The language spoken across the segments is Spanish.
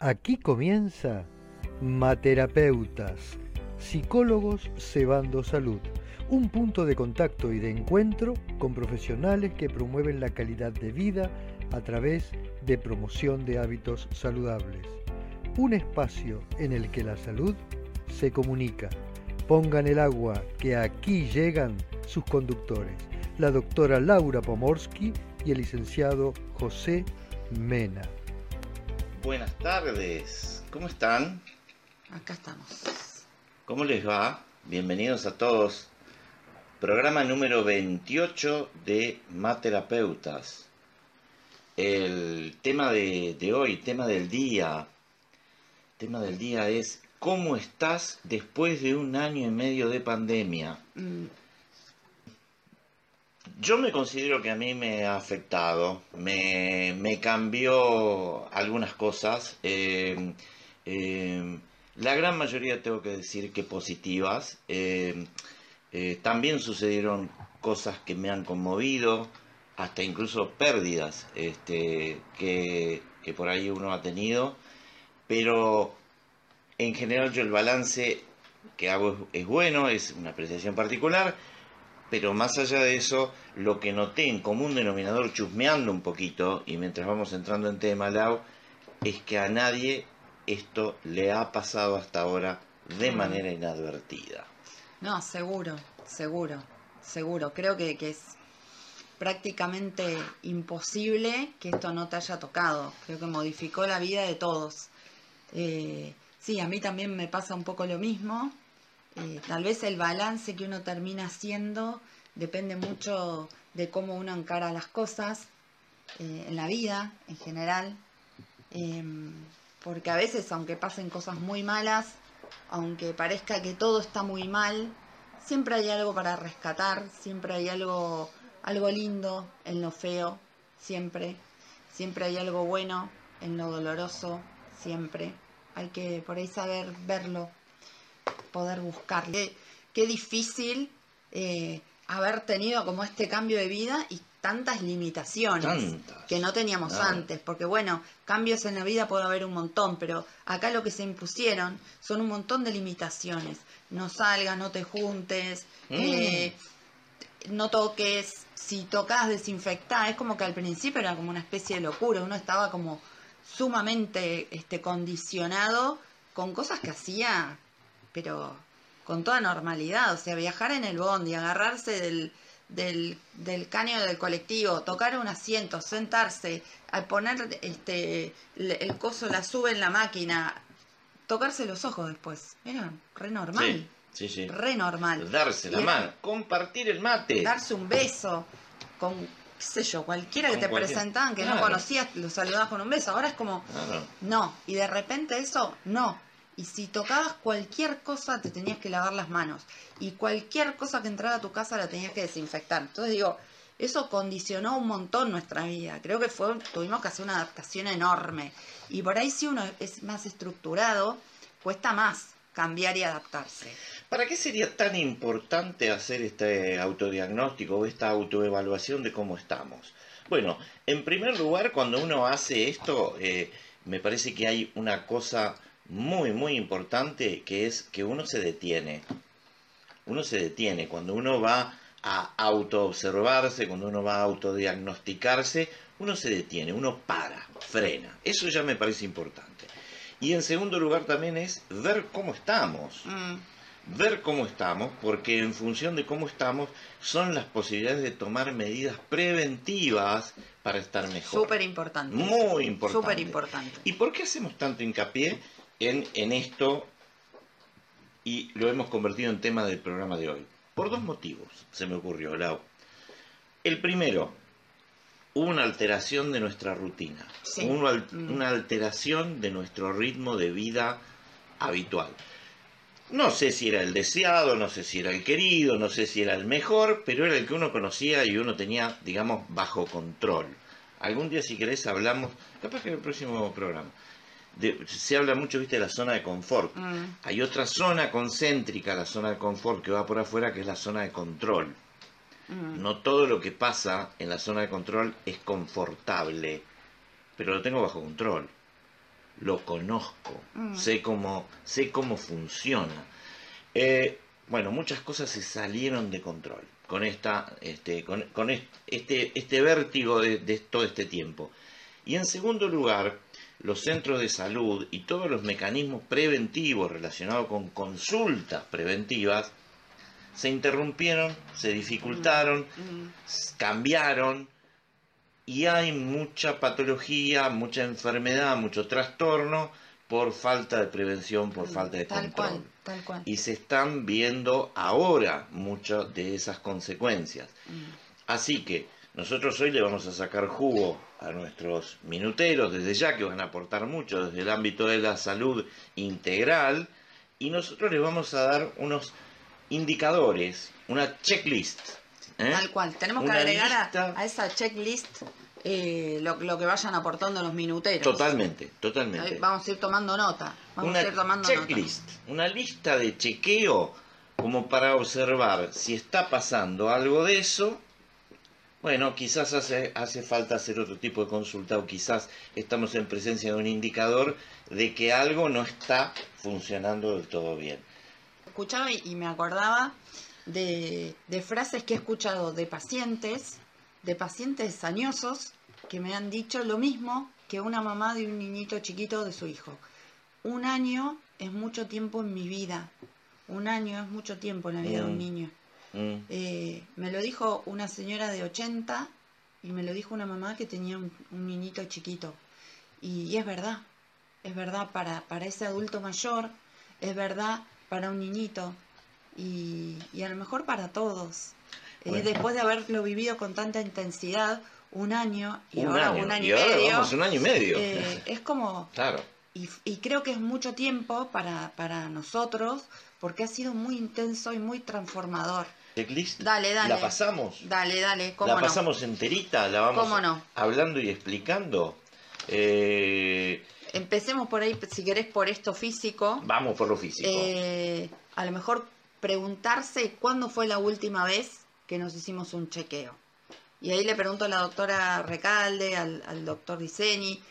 Aquí comienza Materapeutas, psicólogos cebando salud, un punto de contacto y de encuentro con profesionales que promueven la calidad de vida a través de promoción de hábitos saludables. Un espacio en el que la salud se comunica. Pongan el agua que aquí llegan sus conductores, la doctora Laura Pomorsky y el licenciado José Mena. Buenas tardes, ¿cómo están? Acá estamos. ¿Cómo les va? Bienvenidos a todos. Programa número 28 de Materapeutas. El tema de, de hoy, tema del día, tema del día es ¿Cómo estás después de un año y medio de pandemia? Mm, Yo me considero que a mí me ha afectado, me, cambió algunas cosas. eh, eh, la gran mayoría tengo que decir que positivas. eh, eh, también sucedieron cosas que me han conmovido, hasta incluso pérdidas este, que, por ahí uno ha tenido. Pero en general yo el balance que hago es bueno, es una apreciación particular. Pero más allá de eso, lo que noté en común denominador, chusmeando un poquito, y mientras vamos entrando en tema, Lau, es que a nadie esto le ha pasado hasta ahora de Mm. manera inadvertida. No, seguro, seguro, seguro. Creo que, que es prácticamente imposible que esto no te haya tocado. Creo que modificó la vida de todos. Eh, sí, a mí también me pasa un poco lo mismo. Eh, tal vez el balance que uno termina haciendo depende mucho de cómo uno encara las cosas eh, en la vida en general. Em, porque a veces, aunque pasen cosas muy malas, aunque parezca que todo está muy mal, siempre hay algo para rescatar, siempre hay algo, algo lindo en lo feo, siempre, siempre hay algo bueno en lo doloroso, siempre. Hay que por ahí saber verlo, poder buscarlo. Qué, qué difícil eh, haber tenido como este cambio de vida y tantas limitaciones Tantas. que no teníamos Claro. antes, porque bueno, cambios en la vida puede haber un montón, pero acá lo que se impusieron son un montón de limitaciones. No salgas, no te juntes, Mm. eh, no toques, si tocas desinfectar, es como que al principio era como una especie de locura, uno estaba como sumamente este, condicionado con cosas que hacía, pero con toda normalidad, o sea, viajar en el bondi, agarrarse del, del, del caño del colectivo, tocar un asiento, sentarse, a poner este el, el coso, la sube en la máquina, tocarse los ojos después, era re normal, Sí, sí, sí. re normal. Darse la mano, compartir el mate. darse un beso con, qué sé yo, cualquiera que te cualquier- presentaban que no conocías, lo saludabas con un beso. Ahora es como, Claro. no. Y de repente eso, no. Y si tocabas cualquier cosa, te tenías que lavar las manos. Y cualquier cosa que entrara a tu casa la tenías que desinfectar. Entonces digo, eso condicionó un montón nuestra vida. Creo que fue, tuvimos que hacer una adaptación enorme. Y por ahí si uno es más estructurado, cuesta más cambiar y adaptarse. ¿Para qué sería tan importante hacer este autodiagnóstico o esta autoevaluación de cómo estamos? Bueno, en primer lugar, cuando uno hace esto, eh, me parece que hay una cosa muy, muy importante que es que uno se detiene. Uno se detiene cuando uno va a autoobservarse, cuando uno va a autodiagnosticarse, uno se detiene, uno para, frena. Eso ya me parece importante. Y en segundo lugar también es ver cómo estamos Mm, ver cómo estamos, porque en función de cómo estamos son las posibilidades de tomar medidas preventivas para estar mejor. Súper importante. Muy importante. Súper importante. ¿Y por qué hacemos tanto hincapié en, en esto y lo hemos convertido en tema del programa de hoy? Por dos motivos se me ocurrió, Lau. El primero, una alteración de nuestra rutina, Sí. una, Mm. una alteración de nuestro ritmo de vida habitual. No sé si era el deseado, no sé si era el querido, no sé si era el mejor, pero era el que uno conocía y uno tenía, digamos, bajo control. Algún día, si querés, hablamos, capaz que en el próximo programa. De- se habla mucho, viste, de la zona de confort. Mm, Hay otra zona concéntrica, la zona de confort que va por afuera, que es la zona de control. mm. No todo lo que pasa en la zona de control es confortable, pero lo tengo bajo control. lo conozco, Mm. sé, cómo, sé cómo funciona. Eh, bueno, muchas cosas se salieron de control con, esta, este, con, con est- este, este vértigo de, de todo este tiempo. Y en segundo lugar, los centros de salud y todos los mecanismos preventivos relacionados con consultas preventivas se interrumpieron, se dificultaron, Mm. s- cambiaron y hay mucha patología, mucha enfermedad, mucho trastorno por falta de prevención, por falta de Mm, Tal control. cual, tal cual. Y se están viendo ahora muchas de esas consecuencias. Mm. Así que nosotros hoy le vamos a sacar jugo a nuestros minuteros desde ya que van a aportar mucho desde el ámbito de la salud integral y nosotros les vamos a dar unos indicadores, una checklist. ¿eh? Tal cual. Tenemos que agregar a- lista- a, esa checklist eh, lo, lo que vayan aportando los minuteros. Totalmente, totalmente. Ahí Vamos a ir tomando nota. Vamos una a ir tomando checklist, una lista de chequeo como para observar si está pasando algo de eso. Bueno, quizás hace, hace falta hacer otro tipo de consulta o quizás estamos en presencia de un indicador de que algo no está funcionando del todo bien. Escuchaba y, y me acordaba de, de frases que he escuchado de pacientes, de pacientes añosos, que me han dicho lo mismo que una mamá de un niñito chiquito de su hijo. Un año es mucho tiempo en mi vida. Un año es mucho tiempo en la vida de un Mm. niño. Mm, Eh, me lo dijo una señora de 80 y me lo dijo una mamá que tenía un, un niñito chiquito. Y, y es verdad, es verdad para, para ese adulto mayor, es verdad para un niñito y, y a lo mejor para todos. Eh, después de haberlo vivido con tanta intensidad, un año y un ahora año, un año y, y ahora medio, vamos un año y medio. eh, es como, claro. y, y creo que es mucho tiempo para, para nosotros porque ha sido muy intenso y muy transformador. Checklist. Dale, dale. La pasamos. Dale, dale, cómo la no. pasamos enterita, la vamos ¿Cómo no? hablando y explicando. Eh, Empecemos por ahí, si querés, por esto físico. vamos por lo físico. Eh, a lo mejor preguntarse cuándo fue la última vez que nos hicimos un chequeo. Y ahí le pregunto a la doctora Recalde, al, al doctor Diseñi,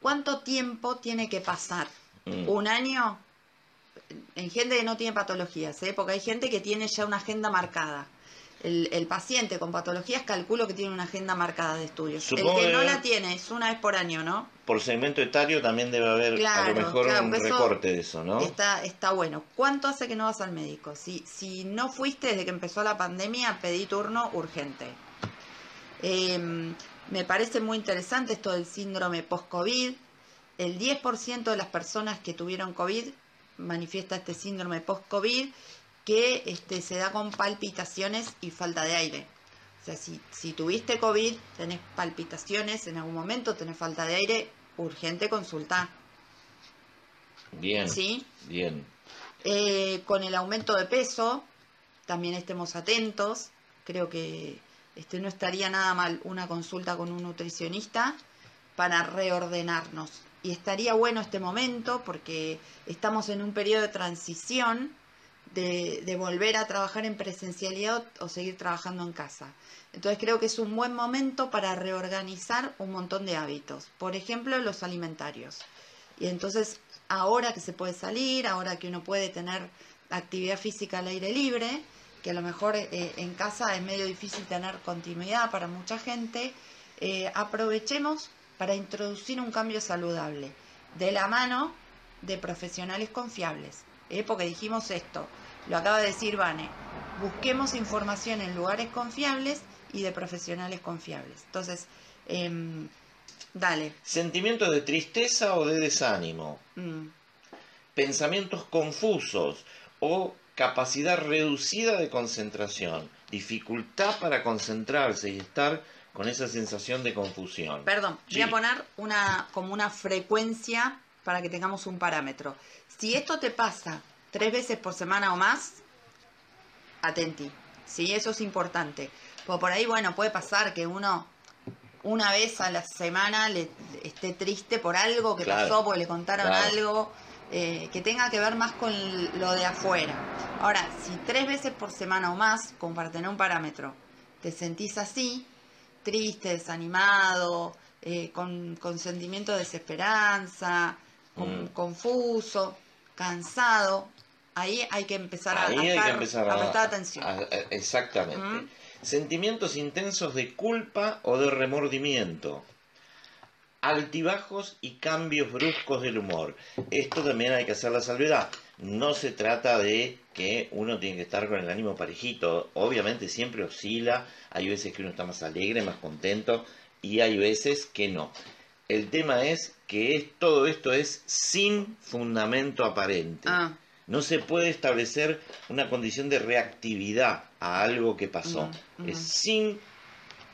¿cuánto tiempo tiene que pasar? Mm. ¿Un año? En gente que no tiene patologías, ¿eh? porque hay gente que tiene ya una agenda marcada. El, el paciente con patologías calculo que tiene una agenda marcada de estudios. Supongo el que no la tiene es una vez por año, ¿no? Por segmento etario también debe haber a lo mejor claro, un eso recorte de eso, ¿no? Está, está bueno. ¿Cuánto hace que no vas al médico? Si, si no fuiste desde que empezó la pandemia, pedí turno urgente. Eh, me parece muy interesante esto del síndrome post-COVID. El 10% de las personas que tuvieron COVID manifiesta este síndrome post-COVID que este, se da con palpitaciones y falta de aire. O sea, si, si tuviste COVID, tenés palpitaciones en algún momento, tenés falta de aire, urgente consulta. Bien, ¿Sí? bien. Eh, con el aumento de peso, también estemos atentos. Creo que este, no estaría nada mal una consulta con un nutricionista para reordenarnos. Y estaría bueno este momento porque estamos en un periodo de transición de, volver a trabajar en presencialidad o seguir trabajando en casa. Entonces creo que es un buen momento para reorganizar un montón de hábitos. Por ejemplo, los alimentarios. Y entonces, ahora que se puede salir, ahora que uno puede tener actividad física al aire libre, que a lo mejor eh, en casa es medio difícil tener continuidad para mucha gente, eh, aprovechemos para introducir un cambio saludable de la mano de profesionales confiables. ¿eh? Porque dijimos esto, lo acaba de decir Vane, busquemos información en lugares confiables y de profesionales confiables. Entonces, em, dale. ¿Sentimientos de tristeza o de desánimo? Mm. Pensamientos confusos o capacidad reducida de concentración. Dificultad para concentrarse y estar con esa sensación de confusión. Perdón, Sí. voy a poner una como una frecuencia para que tengamos un parámetro. Si esto te pasa tres veces por semana o más, atenti. Sí, eso es importante. Porque por ahí, bueno, puede pasar que uno una vez a la semana le esté triste por algo que Claro, pasó, porque le contaron claro. algo eh, que tenga que ver más con lo de afuera. Ahora, si tres veces por semana o más, como para tener un parámetro, te sentís así, triste, desanimado, eh, con, con sentimiento de desesperanza, con- Mm. confuso, cansado, ahí hay que empezar a, Ahí a hay que empezar a a, prestar atención. a- a- exactamente. Mm. Sentimientos intensos de culpa o de remordimiento. Altibajos y cambios bruscos del humor. Esto también hay que hacer la salvedad. No se trata de que uno tiene que estar con el ánimo parejito. Obviamente siempre oscila. Hay veces que uno está más alegre, más contento y hay veces que no. El tema es que es- todo esto es sin fundamento aparente. Ah, No se puede establecer una condición de reactividad a algo que pasó. Es sin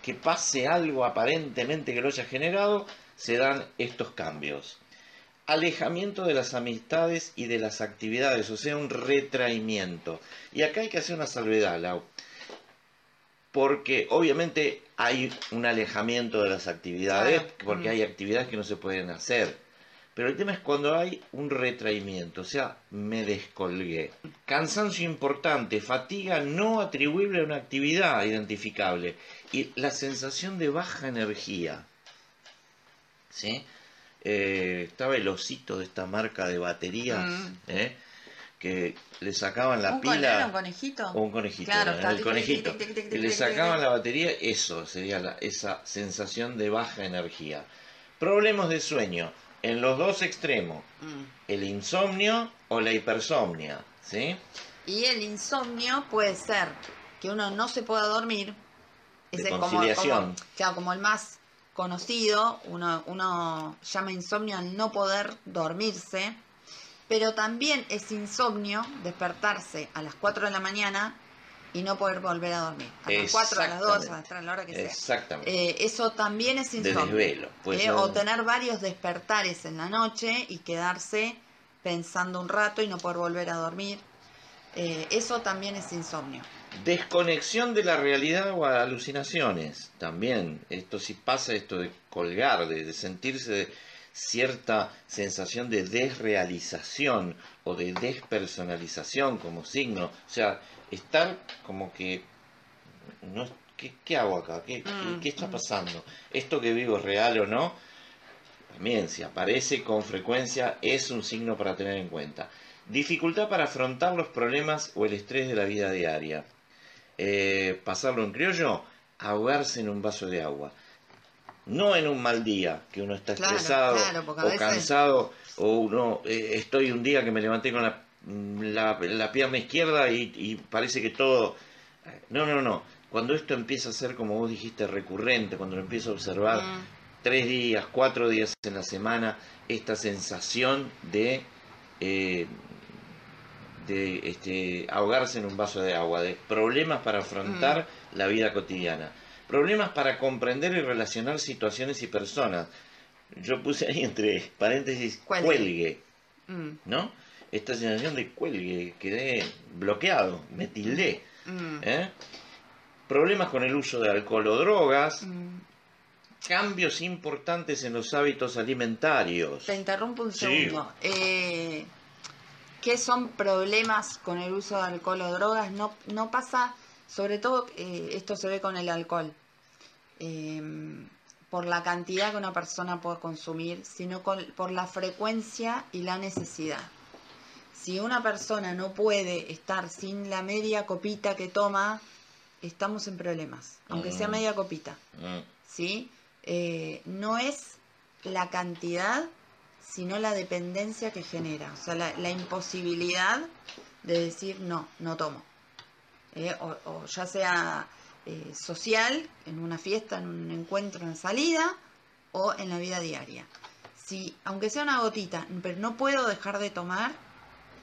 que pase algo aparentemente que lo haya generado, se dan estos cambios. Alejamiento de las amistades y de las actividades, o sea, un retraimiento. Y acá hay que hacer una salvedad, Lau. Porque obviamente hay un alejamiento de las actividades, porque Mm. hay actividades que no se pueden hacer. Pero el tema es cuando hay un retraimiento, o sea, me descolgué. Cansancio importante, fatiga no atribuible a una actividad identificable y la sensación de baja energía. ¿Sí? Eh, estaba el osito de esta marca de baterías Mm. ¿eh? que le sacaban la ¿Un pila. un conejito? O un conejito, Claro, ¿no? está el conejito. tic, tic, tic, le sacaban la batería, eso sería la- esa sensación de baja energía. Problemas de sueño, en los dos extremos, Mm. el insomnio o la hipersomnia, ¿sí? Y el insomnio puede ser que uno no se pueda dormir. De Ese es como, conciliación. como, claro, como el más conocido, uno, uno llama insomnio al no poder dormirse, pero también es insomnio despertarse a las 4 de la mañana y no poder volver a dormir. A las 4, a las 2, a las Exactamente. 3, a la hora que sea. Exactamente. Eh, eso también es insomnio. desvelo. puede Eh, o tener varios despertares en la noche y quedarse pensando un rato y no poder volver a dormir. Eh, eso también es insomnio. Desconexión de la realidad o alucinaciones. También, esto sí pasa, esto de colgar, de, de sentirse de cierta sensación de desrealización o de despersonalización como signo. O sea, estar como que... No, ¿qué, qué hago acá? ¿Qué, Mm, qué está pasando? ¿Esto que vivo es real o no? También, si aparece con frecuencia, es un signo para tener en cuenta. Dificultad para afrontar los problemas o el estrés de la vida diaria. Eh, pasarlo en criollo, ahogarse en un vaso de agua. No en un mal día, que uno está Claro, estresado claro, o veces- cansado, o uno eh, estoy un día que me levanté con la, la, la pierna izquierda y, y parece que todo... No, no, no. Cuando esto empieza a ser, como vos dijiste, recurrente, cuando lo empiezo a observar, Mm, tres días, cuatro días en la semana, esta sensación de, eh, de este, ahogarse en un vaso de agua, de problemas para afrontar la vida cotidiana, problemas para comprender y relacionar situaciones y personas. Yo puse ahí entre paréntesis Cuelgue. cuelgue, mm, ¿no? Esta sensación de cuelgue, quedé bloqueado, me tildé. mm, ¿eh? Problemas con el uso de alcohol o drogas, mm. cambios importantes en los hábitos alimentarios. Te interrumpo un Sí. segundo. Eh, ¿Qué son problemas con el uso de alcohol o drogas? No, no pasa, sobre todo, eh, esto se ve con el alcohol, eh, por la cantidad que una persona puede consumir, sino con- por la frecuencia y la necesidad. Si una persona no puede estar sin la media copita que toma, estamos en problemas, aunque sea Mm. media copita. Mm, ¿sí? Eh, no es la cantidad, sino la dependencia que genera, o sea, la, la imposibilidad de decir no, no tomo. Eh, o, o ya sea eh, social, en una fiesta, en un encuentro, en salida, o en la vida diaria. Si, aunque sea una gotita, pero no puedo dejar de tomar,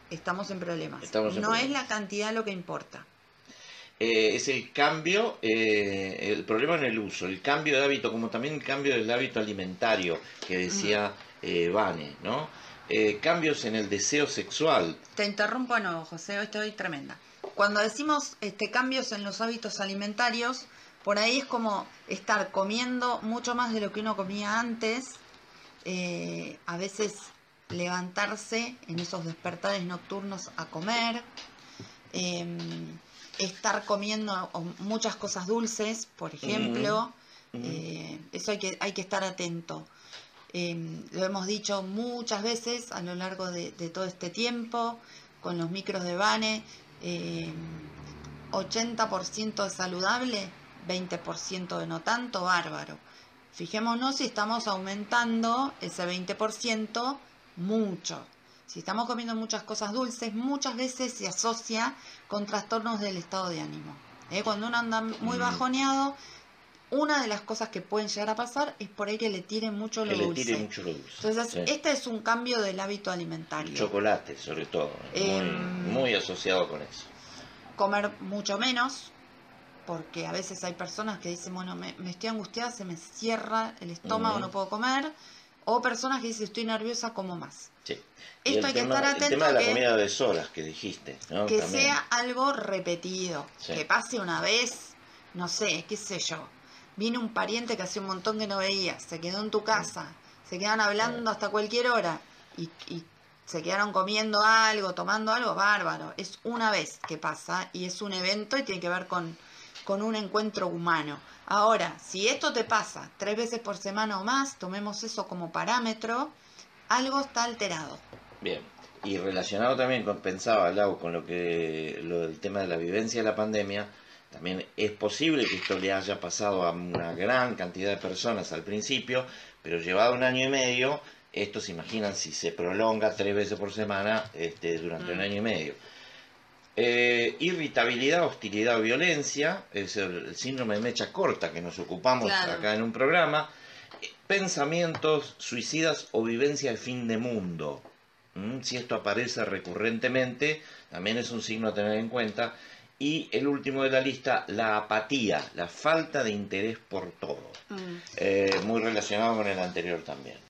estamos en problemas. Estamos en no es la cantidad lo que importa. eh, es el cambio, eh, el problema en el uso, el cambio de hábito, como también el cambio del hábito alimentario que decía eh, Vane, ¿no? Eh, cambios en el deseo sexual. Te interrumpo nuevo, José, hoy estoy tremenda. Cuando decimos este, cambios en los hábitos alimentarios, por ahí es como estar comiendo mucho más de lo que uno comía antes, eh, a veces levantarse en esos despertares nocturnos a comer, eh, estar comiendo muchas cosas dulces, por ejemplo, eh, eso hay que, hay que estar atento. Eh, lo hemos dicho muchas veces a lo largo de, todo este tiempo, con los micros de Bane, 80% de saludable, 20% de no tanto, bárbaro. Fijémonos si estamos aumentando ese 20% mucho. Si estamos comiendo muchas cosas dulces, muchas veces se asocia con trastornos del estado de ánimo. ¿eh? Cuando uno anda muy mm. bajoneado, una de las cosas que pueden llegar a pasar es por ahí que le tiren mucho lo dulce. Le tire mucho lo dulce. Entonces, este es un cambio del hábito alimentario. chocolate, sobre todo. Em, muy, asociado con eso. Comer mucho menos, porque a veces hay personas que dicen, bueno, me, estoy angustiada, se me cierra el estómago, no puedo comer. O personas que dicen, estoy nerviosa, como más. Sí. Esto hay que estar atento. El tema de la comida de solas que dijiste. Que sea algo repetido. Que pase una vez, no sé, qué sé yo Vino un pariente que hace un montón que no veía, se quedó en tu casa, se quedan hablando hasta cualquier hora y, se quedaron comiendo algo, tomando algo, bárbaro. Es una vez que pasa y es un evento y tiene que ver con, con un encuentro humano. Ahora, si esto te pasa tres veces por semana o más, tomemos eso como parámetro, algo está alterado. Bien, y relacionado también con, pensaba Lau, con lo que, lo del tema de la vivencia de la pandemia, también es posible que esto le haya pasado a una gran cantidad de personas al principio, pero llevado un año y medio, esto se imaginan si se prolonga tres veces por semana este, durante un mm. año y medio. Eh, irritabilidad, hostilidad o violencia, es el, síndrome de mecha corta que nos ocupamos acá en un programa. Pensamientos suicidas o vivencia de fin de mundo. ¿Mm? Si esto aparece recurrentemente, también es un signo a tener en cuenta. Y el último de la lista, la apatía, la falta de interés por todo. Mm. Eh, muy relacionado con el anterior también.